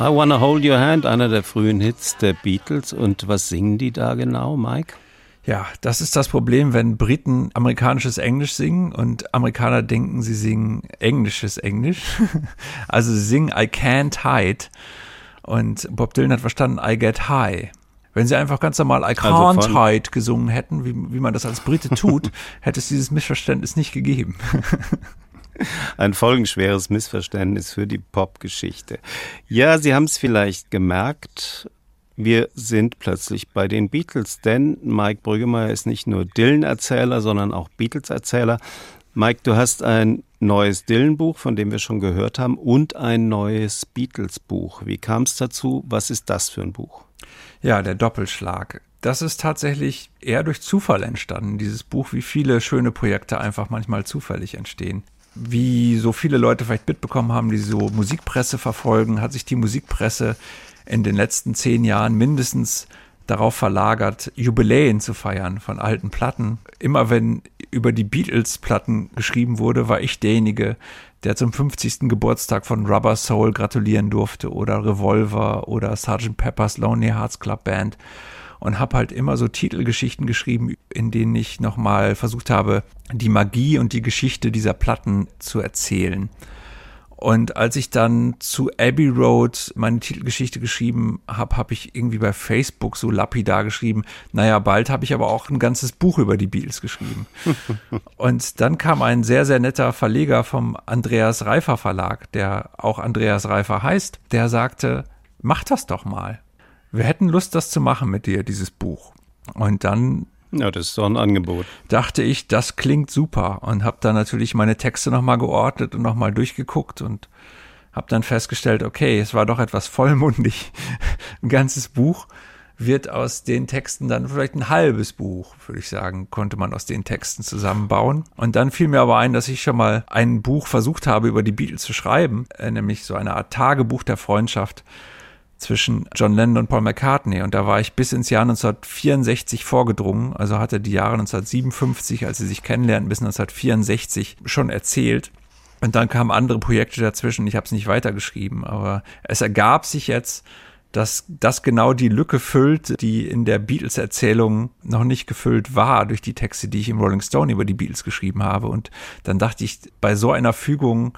I Wanna Hold Your Hand, einer der frühen Hits der Beatles. Und was singen die da genau, Mike? Ja, das ist das Problem, wenn Briten amerikanisches Englisch singen und Amerikaner denken, sie singen englisches Englisch. Also sie singen I can't hide und Bob Dylan hat verstanden I get high. Wenn sie einfach ganz normal I can't also hide gesungen hätten, wie, wie man das als Brite tut, hätte es dieses Missverständnis nicht gegeben. Ein folgenschweres Missverständnis für die Popgeschichte. Ja, Sie haben es vielleicht gemerkt. Wir sind plötzlich bei den Beatles, denn Mike Brüggemeier ist nicht nur Dylan-Erzähler, sondern auch Beatles-Erzähler. Mike, du hast ein neues Dylan-Buch, von dem wir schon gehört haben, und ein neues Beatles-Buch. Wie kam es dazu? Was ist das für ein Buch? Ja, der Doppelschlag. Das ist tatsächlich eher durch Zufall entstanden, dieses Buch, wie viele schöne Projekte einfach manchmal zufällig entstehen wie so viele Leute vielleicht mitbekommen haben, die so Musikpresse verfolgen, hat sich die Musikpresse in den letzten zehn Jahren mindestens darauf verlagert, Jubiläen zu feiern von alten Platten. Immer wenn über die Beatles-Platten geschrieben wurde, war ich derjenige, der zum 50. Geburtstag von Rubber Soul gratulieren durfte oder Revolver oder Sgt. Pepper's Lonely Hearts Club Band und habe halt immer so Titelgeschichten geschrieben, in denen ich nochmal versucht habe, die Magie und die Geschichte dieser Platten zu erzählen. Und als ich dann zu Abbey Road meine Titelgeschichte geschrieben habe, habe ich irgendwie bei Facebook so lapidar geschrieben, naja, bald habe ich aber auch ein ganzes Buch über die Beatles geschrieben. und dann kam ein sehr, sehr netter Verleger vom Andreas Reifer Verlag, der auch Andreas Reifer heißt, der sagte, mach das doch mal wir hätten Lust, das zu machen mit dir, dieses Buch. Und dann ja, das ist doch ein Angebot. Dachte ich, das klingt super und habe dann natürlich meine Texte nochmal geordnet und nochmal durchgeguckt und habe dann festgestellt, okay, es war doch etwas vollmundig. ein ganzes Buch wird aus den Texten dann vielleicht ein halbes Buch, würde ich sagen, konnte man aus den Texten zusammenbauen. Und dann fiel mir aber ein, dass ich schon mal ein Buch versucht habe, über die Beatles zu schreiben, äh, nämlich so eine Art Tagebuch der Freundschaft zwischen John Lennon und Paul McCartney. Und da war ich bis ins Jahr 1964 vorgedrungen, also hatte die Jahre 1957, als sie sich kennenlernten, bis 1964 schon erzählt. Und dann kamen andere Projekte dazwischen. Ich habe es nicht weitergeschrieben, aber es ergab sich jetzt, dass das genau die Lücke füllt, die in der Beatles-Erzählung noch nicht gefüllt war durch die Texte, die ich im Rolling Stone über die Beatles geschrieben habe. Und dann dachte ich, bei so einer Fügung,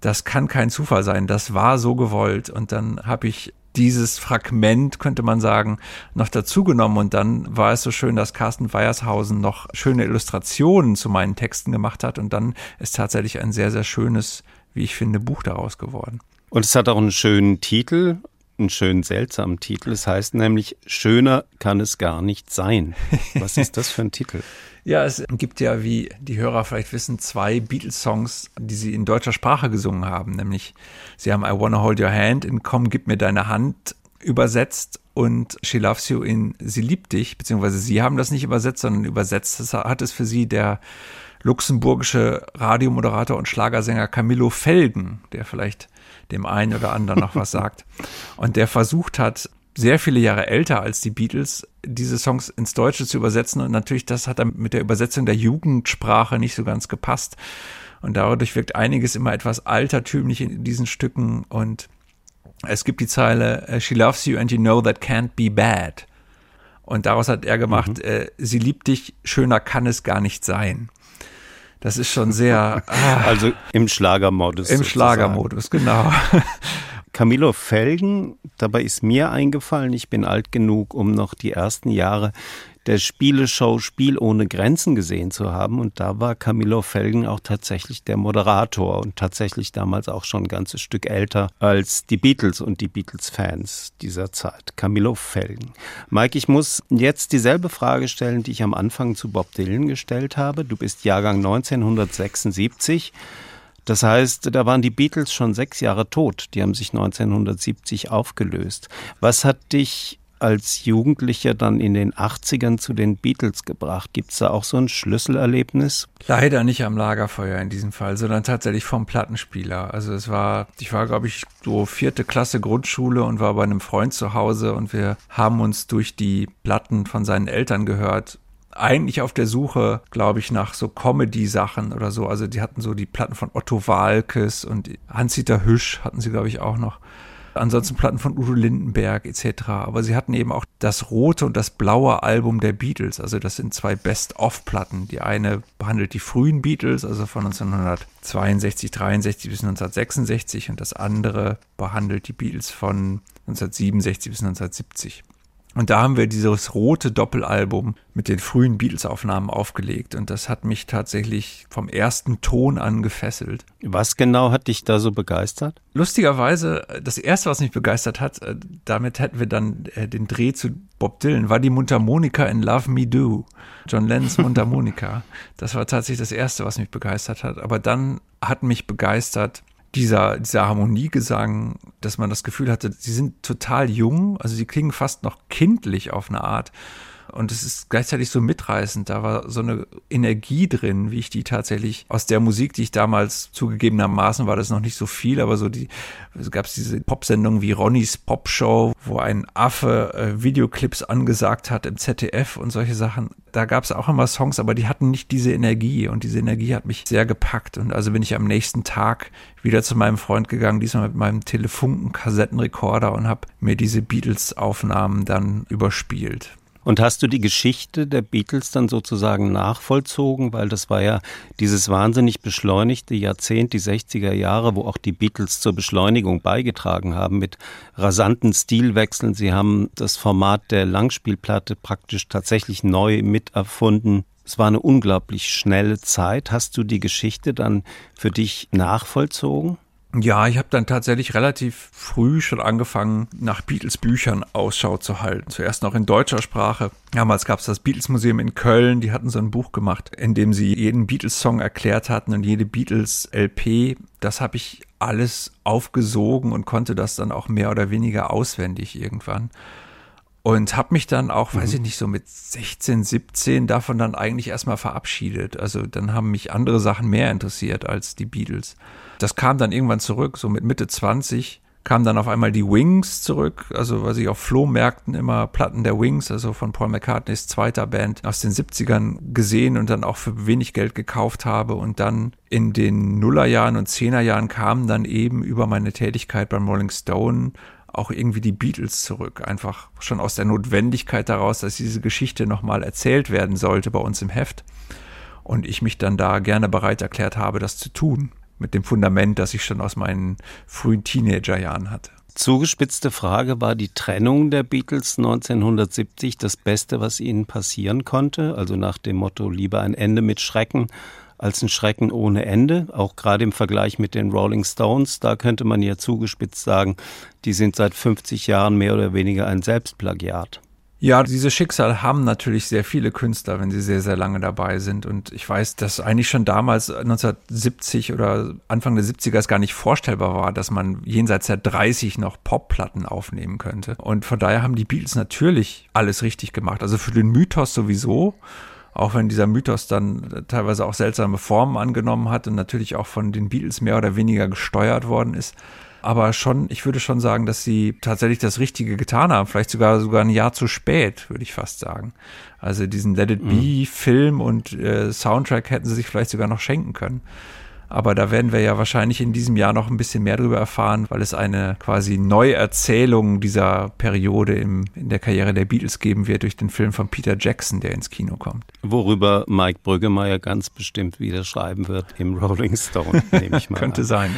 das kann kein Zufall sein, das war so gewollt. Und dann habe ich dieses Fragment, könnte man sagen, noch dazugenommen. Und dann war es so schön, dass Carsten Weiershausen noch schöne Illustrationen zu meinen Texten gemacht hat. Und dann ist tatsächlich ein sehr, sehr schönes, wie ich finde, Buch daraus geworden. Und es hat auch einen schönen Titel, einen schönen seltsamen Titel. Es heißt nämlich, schöner kann es gar nicht sein. Was ist das für ein Titel? Ja, es gibt ja, wie die Hörer vielleicht wissen, zwei Beatles-Songs, die sie in deutscher Sprache gesungen haben. Nämlich, sie haben I Wanna Hold Your Hand in Komm, gib mir deine Hand übersetzt und She Loves You in Sie liebt dich, beziehungsweise sie haben das nicht übersetzt, sondern übersetzt das hat es für sie der luxemburgische Radiomoderator und Schlagersänger Camillo Felgen, der vielleicht dem einen oder anderen noch was sagt. Und der versucht hat, sehr viele Jahre älter als die Beatles, diese Songs ins Deutsche zu übersetzen. Und natürlich, das hat dann mit der Übersetzung der Jugendsprache nicht so ganz gepasst. Und dadurch wirkt einiges immer etwas altertümlich in diesen Stücken. Und es gibt die Zeile, äh, She loves you and you know that can't be bad. Und daraus hat er gemacht, mhm. äh, sie liebt dich, schöner kann es gar nicht sein. Das ist schon sehr. Ah, also im Schlagermodus. Im sozusagen. Schlagermodus, genau. Camillo Felgen, dabei ist mir eingefallen, ich bin alt genug, um noch die ersten Jahre der Spieleshow Spiel ohne Grenzen gesehen zu haben. Und da war Camillo Felgen auch tatsächlich der Moderator und tatsächlich damals auch schon ein ganzes Stück älter als die Beatles und die Beatles-Fans dieser Zeit. Camillo Felgen. Mike, ich muss jetzt dieselbe Frage stellen, die ich am Anfang zu Bob Dylan gestellt habe. Du bist Jahrgang 1976. Das heißt, da waren die Beatles schon sechs Jahre tot. Die haben sich 1970 aufgelöst. Was hat dich als Jugendlicher dann in den 80ern zu den Beatles gebracht? Gibt es da auch so ein Schlüsselerlebnis? Leider nicht am Lagerfeuer in diesem Fall, sondern tatsächlich vom Plattenspieler. Also es war, ich war, glaube ich, so vierte Klasse Grundschule und war bei einem Freund zu Hause und wir haben uns durch die Platten von seinen Eltern gehört eigentlich auf der Suche, glaube ich, nach so Comedy-Sachen oder so. Also die hatten so die Platten von Otto Walkes und Hans-Dieter Hüsch hatten sie, glaube ich, auch noch. Ansonsten Platten von Udo Lindenberg etc. Aber sie hatten eben auch das rote und das blaue Album der Beatles. Also das sind zwei Best-of-Platten. Die eine behandelt die frühen Beatles, also von 1962, 63 bis 1966 und das andere behandelt die Beatles von 1967 bis 1970. Und da haben wir dieses rote Doppelalbum mit den frühen Beatles-Aufnahmen aufgelegt. Und das hat mich tatsächlich vom ersten Ton an gefesselt. Was genau hat dich da so begeistert? Lustigerweise, das erste, was mich begeistert hat, äh, damit hätten wir dann äh, den Dreh zu Bob Dylan, war die Mundharmonika in Love Me Do. John Lennons Mundharmonika. das war tatsächlich das erste, was mich begeistert hat. Aber dann hat mich begeistert dieser, dieser Harmoniegesang, dass man das Gefühl hatte, sie sind total jung, also sie klingen fast noch kindlich auf eine Art. Und es ist gleichzeitig so mitreißend. Da war so eine Energie drin, wie ich die tatsächlich aus der Musik, die ich damals zugegebenermaßen war das noch nicht so viel, aber so die, es gab diese Popsendungen wie Ronnys Popshow, wo ein Affe äh, Videoclips angesagt hat im ZDF und solche Sachen. Da gab es auch immer Songs, aber die hatten nicht diese Energie und diese Energie hat mich sehr gepackt. Und also bin ich am nächsten Tag wieder zu meinem Freund gegangen, diesmal mit meinem Telefunken-Kassettenrekorder und habe mir diese Beatles-Aufnahmen dann überspielt. Und hast du die Geschichte der Beatles dann sozusagen nachvollzogen? Weil das war ja dieses wahnsinnig beschleunigte Jahrzehnt, die 60er Jahre, wo auch die Beatles zur Beschleunigung beigetragen haben mit rasanten Stilwechseln. Sie haben das Format der Langspielplatte praktisch tatsächlich neu miterfunden. Es war eine unglaublich schnelle Zeit. Hast du die Geschichte dann für dich nachvollzogen? Ja, ich habe dann tatsächlich relativ früh schon angefangen, nach Beatles-Büchern Ausschau zu halten. Zuerst noch in deutscher Sprache. Damals gab es das Beatles-Museum in Köln, die hatten so ein Buch gemacht, in dem sie jeden Beatles-Song erklärt hatten und jede Beatles-LP. Das habe ich alles aufgesogen und konnte das dann auch mehr oder weniger auswendig irgendwann. Und habe mich dann auch, mhm. weiß ich nicht, so mit 16, 17 davon dann eigentlich erstmal verabschiedet. Also dann haben mich andere Sachen mehr interessiert als die Beatles. Das kam dann irgendwann zurück, so mit Mitte 20 kamen dann auf einmal die Wings zurück, also was ich auf Flohmärkten immer Platten der Wings, also von Paul McCartneys zweiter Band aus den 70ern gesehen und dann auch für wenig Geld gekauft habe und dann in den Nullerjahren und Zehnerjahren kamen dann eben über meine Tätigkeit beim Rolling Stone auch irgendwie die Beatles zurück. Einfach schon aus der Notwendigkeit daraus, dass diese Geschichte nochmal erzählt werden sollte bei uns im Heft. Und ich mich dann da gerne bereit erklärt habe, das zu tun. Mit dem Fundament, das ich schon aus meinen frühen Teenagerjahren hatte. Zugespitzte Frage, war die Trennung der Beatles 1970 das Beste, was ihnen passieren konnte? Also nach dem Motto, lieber ein Ende mit Schrecken als ein Schrecken ohne Ende, auch gerade im Vergleich mit den Rolling Stones. Da könnte man ja zugespitzt sagen, die sind seit 50 Jahren mehr oder weniger ein Selbstplagiat. Ja, diese Schicksal haben natürlich sehr viele Künstler, wenn sie sehr, sehr lange dabei sind. Und ich weiß, dass eigentlich schon damals 1970 oder Anfang der 70er es gar nicht vorstellbar war, dass man jenseits der 30 noch Popplatten aufnehmen könnte. Und von daher haben die Beatles natürlich alles richtig gemacht. Also für den Mythos sowieso auch wenn dieser Mythos dann teilweise auch seltsame Formen angenommen hat und natürlich auch von den Beatles mehr oder weniger gesteuert worden ist. Aber schon, ich würde schon sagen, dass sie tatsächlich das Richtige getan haben. Vielleicht sogar sogar ein Jahr zu spät, würde ich fast sagen. Also diesen Let It Be mhm. Film und äh, Soundtrack hätten sie sich vielleicht sogar noch schenken können. Aber da werden wir ja wahrscheinlich in diesem Jahr noch ein bisschen mehr darüber erfahren, weil es eine quasi Neuerzählung dieser Periode im, in der Karriere der Beatles geben wird durch den Film von Peter Jackson, der ins Kino kommt. Worüber Mike Brüggemeier ganz bestimmt wieder schreiben wird im Rolling Stone, nehme ich mal Könnte an. sein.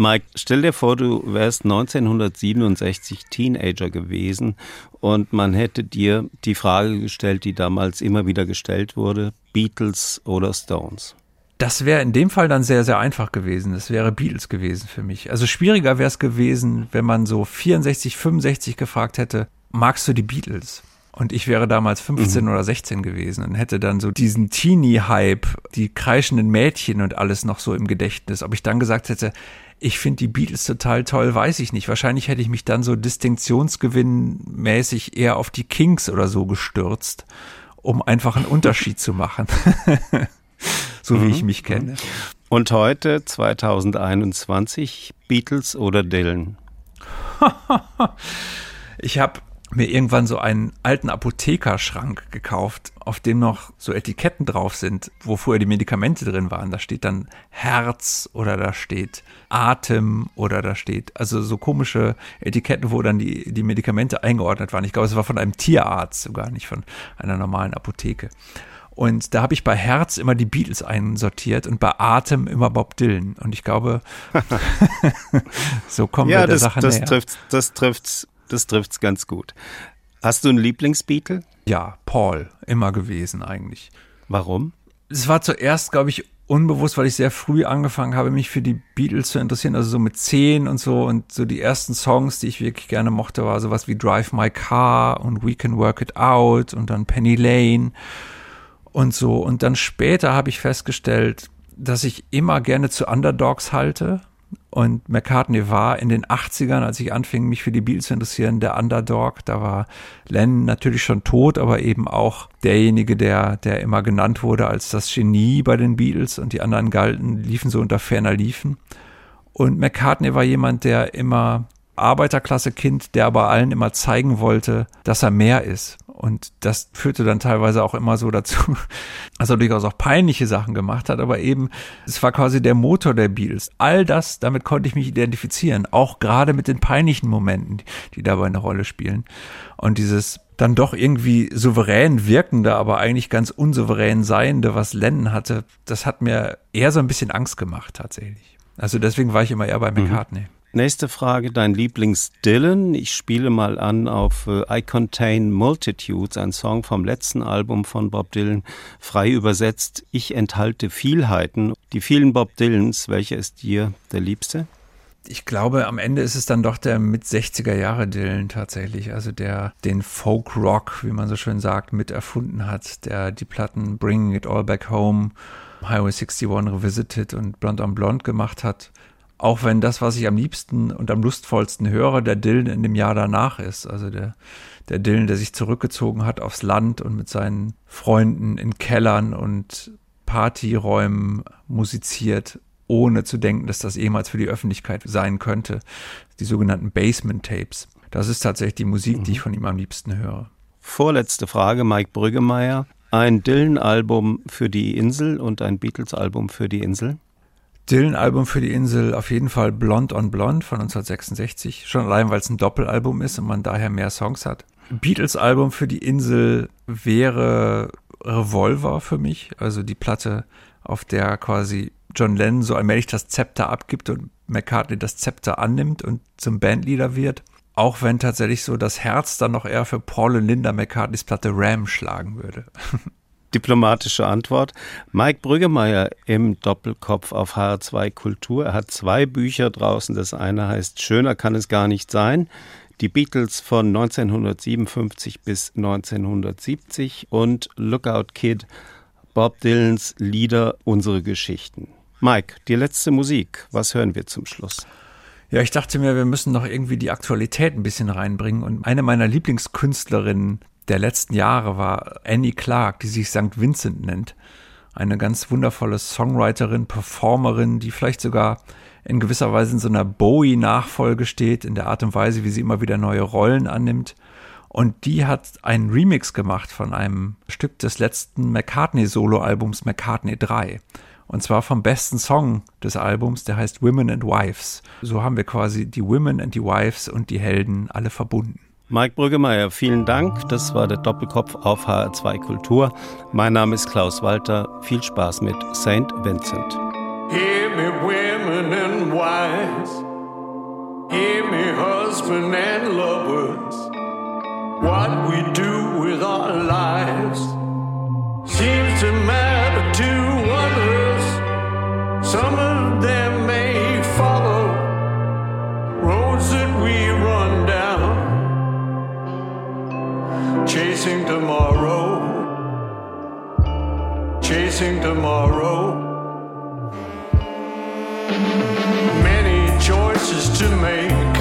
Mike, stell dir vor, du wärst 1967 Teenager gewesen und man hätte dir die Frage gestellt, die damals immer wieder gestellt wurde, Beatles oder Stones. Das wäre in dem Fall dann sehr, sehr einfach gewesen. Das wäre Beatles gewesen für mich. Also schwieriger wäre es gewesen, wenn man so 64, 65 gefragt hätte, magst du die Beatles? Und ich wäre damals 15 mhm. oder 16 gewesen und hätte dann so diesen Teenie-Hype, die kreischenden Mädchen und alles noch so im Gedächtnis. Ob ich dann gesagt hätte, ich finde die Beatles total toll, weiß ich nicht. Wahrscheinlich hätte ich mich dann so distinktionsgewinnmäßig eher auf die Kings oder so gestürzt, um einfach einen Unterschied zu machen. so mhm. wie ich mich kenne. Und heute, 2021, Beatles oder Dylan? ich habe mir irgendwann so einen alten Apothekerschrank gekauft, auf dem noch so Etiketten drauf sind, wo vorher die Medikamente drin waren. Da steht dann Herz oder da steht Atem oder da steht, also so komische Etiketten, wo dann die, die Medikamente eingeordnet waren. Ich glaube, es war von einem Tierarzt, sogar nicht von einer normalen Apotheke. Und da habe ich bei Herz immer die Beatles einsortiert und bei Atem immer Bob Dylan. Und ich glaube, so kommen ja, wir der das, Sache das näher. Trifft, das trifft das trifft's ganz gut. Hast du einen Lieblingsbeatle? Ja, Paul, immer gewesen eigentlich. Warum? Es war zuerst, glaube ich, unbewusst, weil ich sehr früh angefangen habe, mich für die Beatles zu interessieren, also so mit zehn und so und so die ersten Songs, die ich wirklich gerne mochte, war sowas wie Drive My Car und We Can Work It Out und dann Penny Lane und so. Und dann später habe ich festgestellt, dass ich immer gerne zu Underdogs halte. Und McCartney war in den 80ern, als ich anfing, mich für die Beatles zu interessieren, der Underdog. Da war Lennon natürlich schon tot, aber eben auch derjenige, der, der immer genannt wurde als das Genie bei den Beatles und die anderen galten, liefen so unter ferner Liefen. Und McCartney war jemand, der immer Arbeiterklasse-Kind, der aber allen immer zeigen wollte, dass er mehr ist. Und das führte dann teilweise auch immer so dazu, dass er durchaus auch peinliche Sachen gemacht hat, aber eben, es war quasi der Motor der Beatles. All das, damit konnte ich mich identifizieren, auch gerade mit den peinlichen Momenten, die dabei eine Rolle spielen. Und dieses dann doch irgendwie souverän wirkende, aber eigentlich ganz unsouverän seiende, was Lennon hatte, das hat mir eher so ein bisschen Angst gemacht tatsächlich. Also deswegen war ich immer eher bei mhm. McCartney. Mhm. Nächste Frage, dein Lieblings-Dylan. Ich spiele mal an auf äh, I Contain Multitudes, ein Song vom letzten Album von Bob Dylan, frei übersetzt, ich enthalte Vielheiten. Die vielen Bob Dylans, welcher ist dir der liebste? ich glaube, am Ende ist es dann doch der mit 60er Jahre Dylan tatsächlich, also der den Folk Rock, wie man so schön sagt, mit erfunden hat, der die Platten Bringing It All Back Home, Highway 61 Revisited und Blond on Blonde gemacht hat. Auch wenn das, was ich am liebsten und am lustvollsten höre, der Dylan in dem Jahr danach ist. Also der, der Dylan, der sich zurückgezogen hat aufs Land und mit seinen Freunden in Kellern und Partyräumen musiziert, ohne zu denken, dass das jemals für die Öffentlichkeit sein könnte. Die sogenannten Basement Tapes. Das ist tatsächlich die Musik, die ich mhm. von ihm am liebsten höre. Vorletzte Frage, Mike Brüggemeier. Ein Dylan-Album für die Insel und ein Beatles-Album für die Insel? Dylan-Album für die Insel auf jeden Fall Blond on Blond von 1966. Schon allein, weil es ein Doppelalbum ist und man daher mehr Songs hat. Beatles-Album für die Insel wäre Revolver für mich. Also die Platte, auf der quasi John Lennon so allmählich das Zepter abgibt und McCartney das Zepter annimmt und zum Bandleader wird. Auch wenn tatsächlich so das Herz dann noch eher für Paul und Linda McCartneys Platte Ram schlagen würde. diplomatische Antwort. Mike Brüggemeier im Doppelkopf auf HR2 Kultur. Er hat zwei Bücher draußen. Das eine heißt Schöner kann es gar nicht sein. Die Beatles von 1957 bis 1970 und Lookout Kid, Bob Dylans Lieder, unsere Geschichten. Mike, die letzte Musik. Was hören wir zum Schluss? Ja, ich dachte mir, wir müssen noch irgendwie die Aktualität ein bisschen reinbringen. Und eine meiner Lieblingskünstlerinnen der letzten Jahre war Annie Clark, die sich St. Vincent nennt. Eine ganz wundervolle Songwriterin, Performerin, die vielleicht sogar in gewisser Weise in so einer Bowie-Nachfolge steht, in der Art und Weise, wie sie immer wieder neue Rollen annimmt. Und die hat einen Remix gemacht von einem Stück des letzten McCartney-Solo-Albums McCartney 3. Und zwar vom besten Song des Albums, der heißt Women and Wives. So haben wir quasi die Women and die Wives und die Helden alle verbunden. Mike Brüggemeier, vielen Dank. Das war der Doppelkopf auf HR2 Kultur. Mein Name ist Klaus Walter. Viel Spaß mit St. Vincent. Hear me, women and wives. Hear me, husband and lovers. What we do with our lives seems to matter to others. Some of them may follow roads that we run chasing tomorrow, chasing tomorrow. Many choices to make,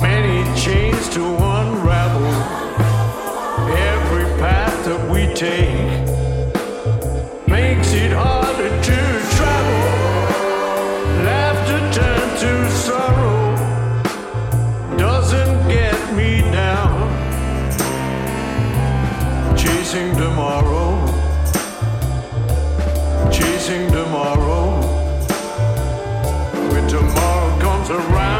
many chains to unravel. Every path that we take. around.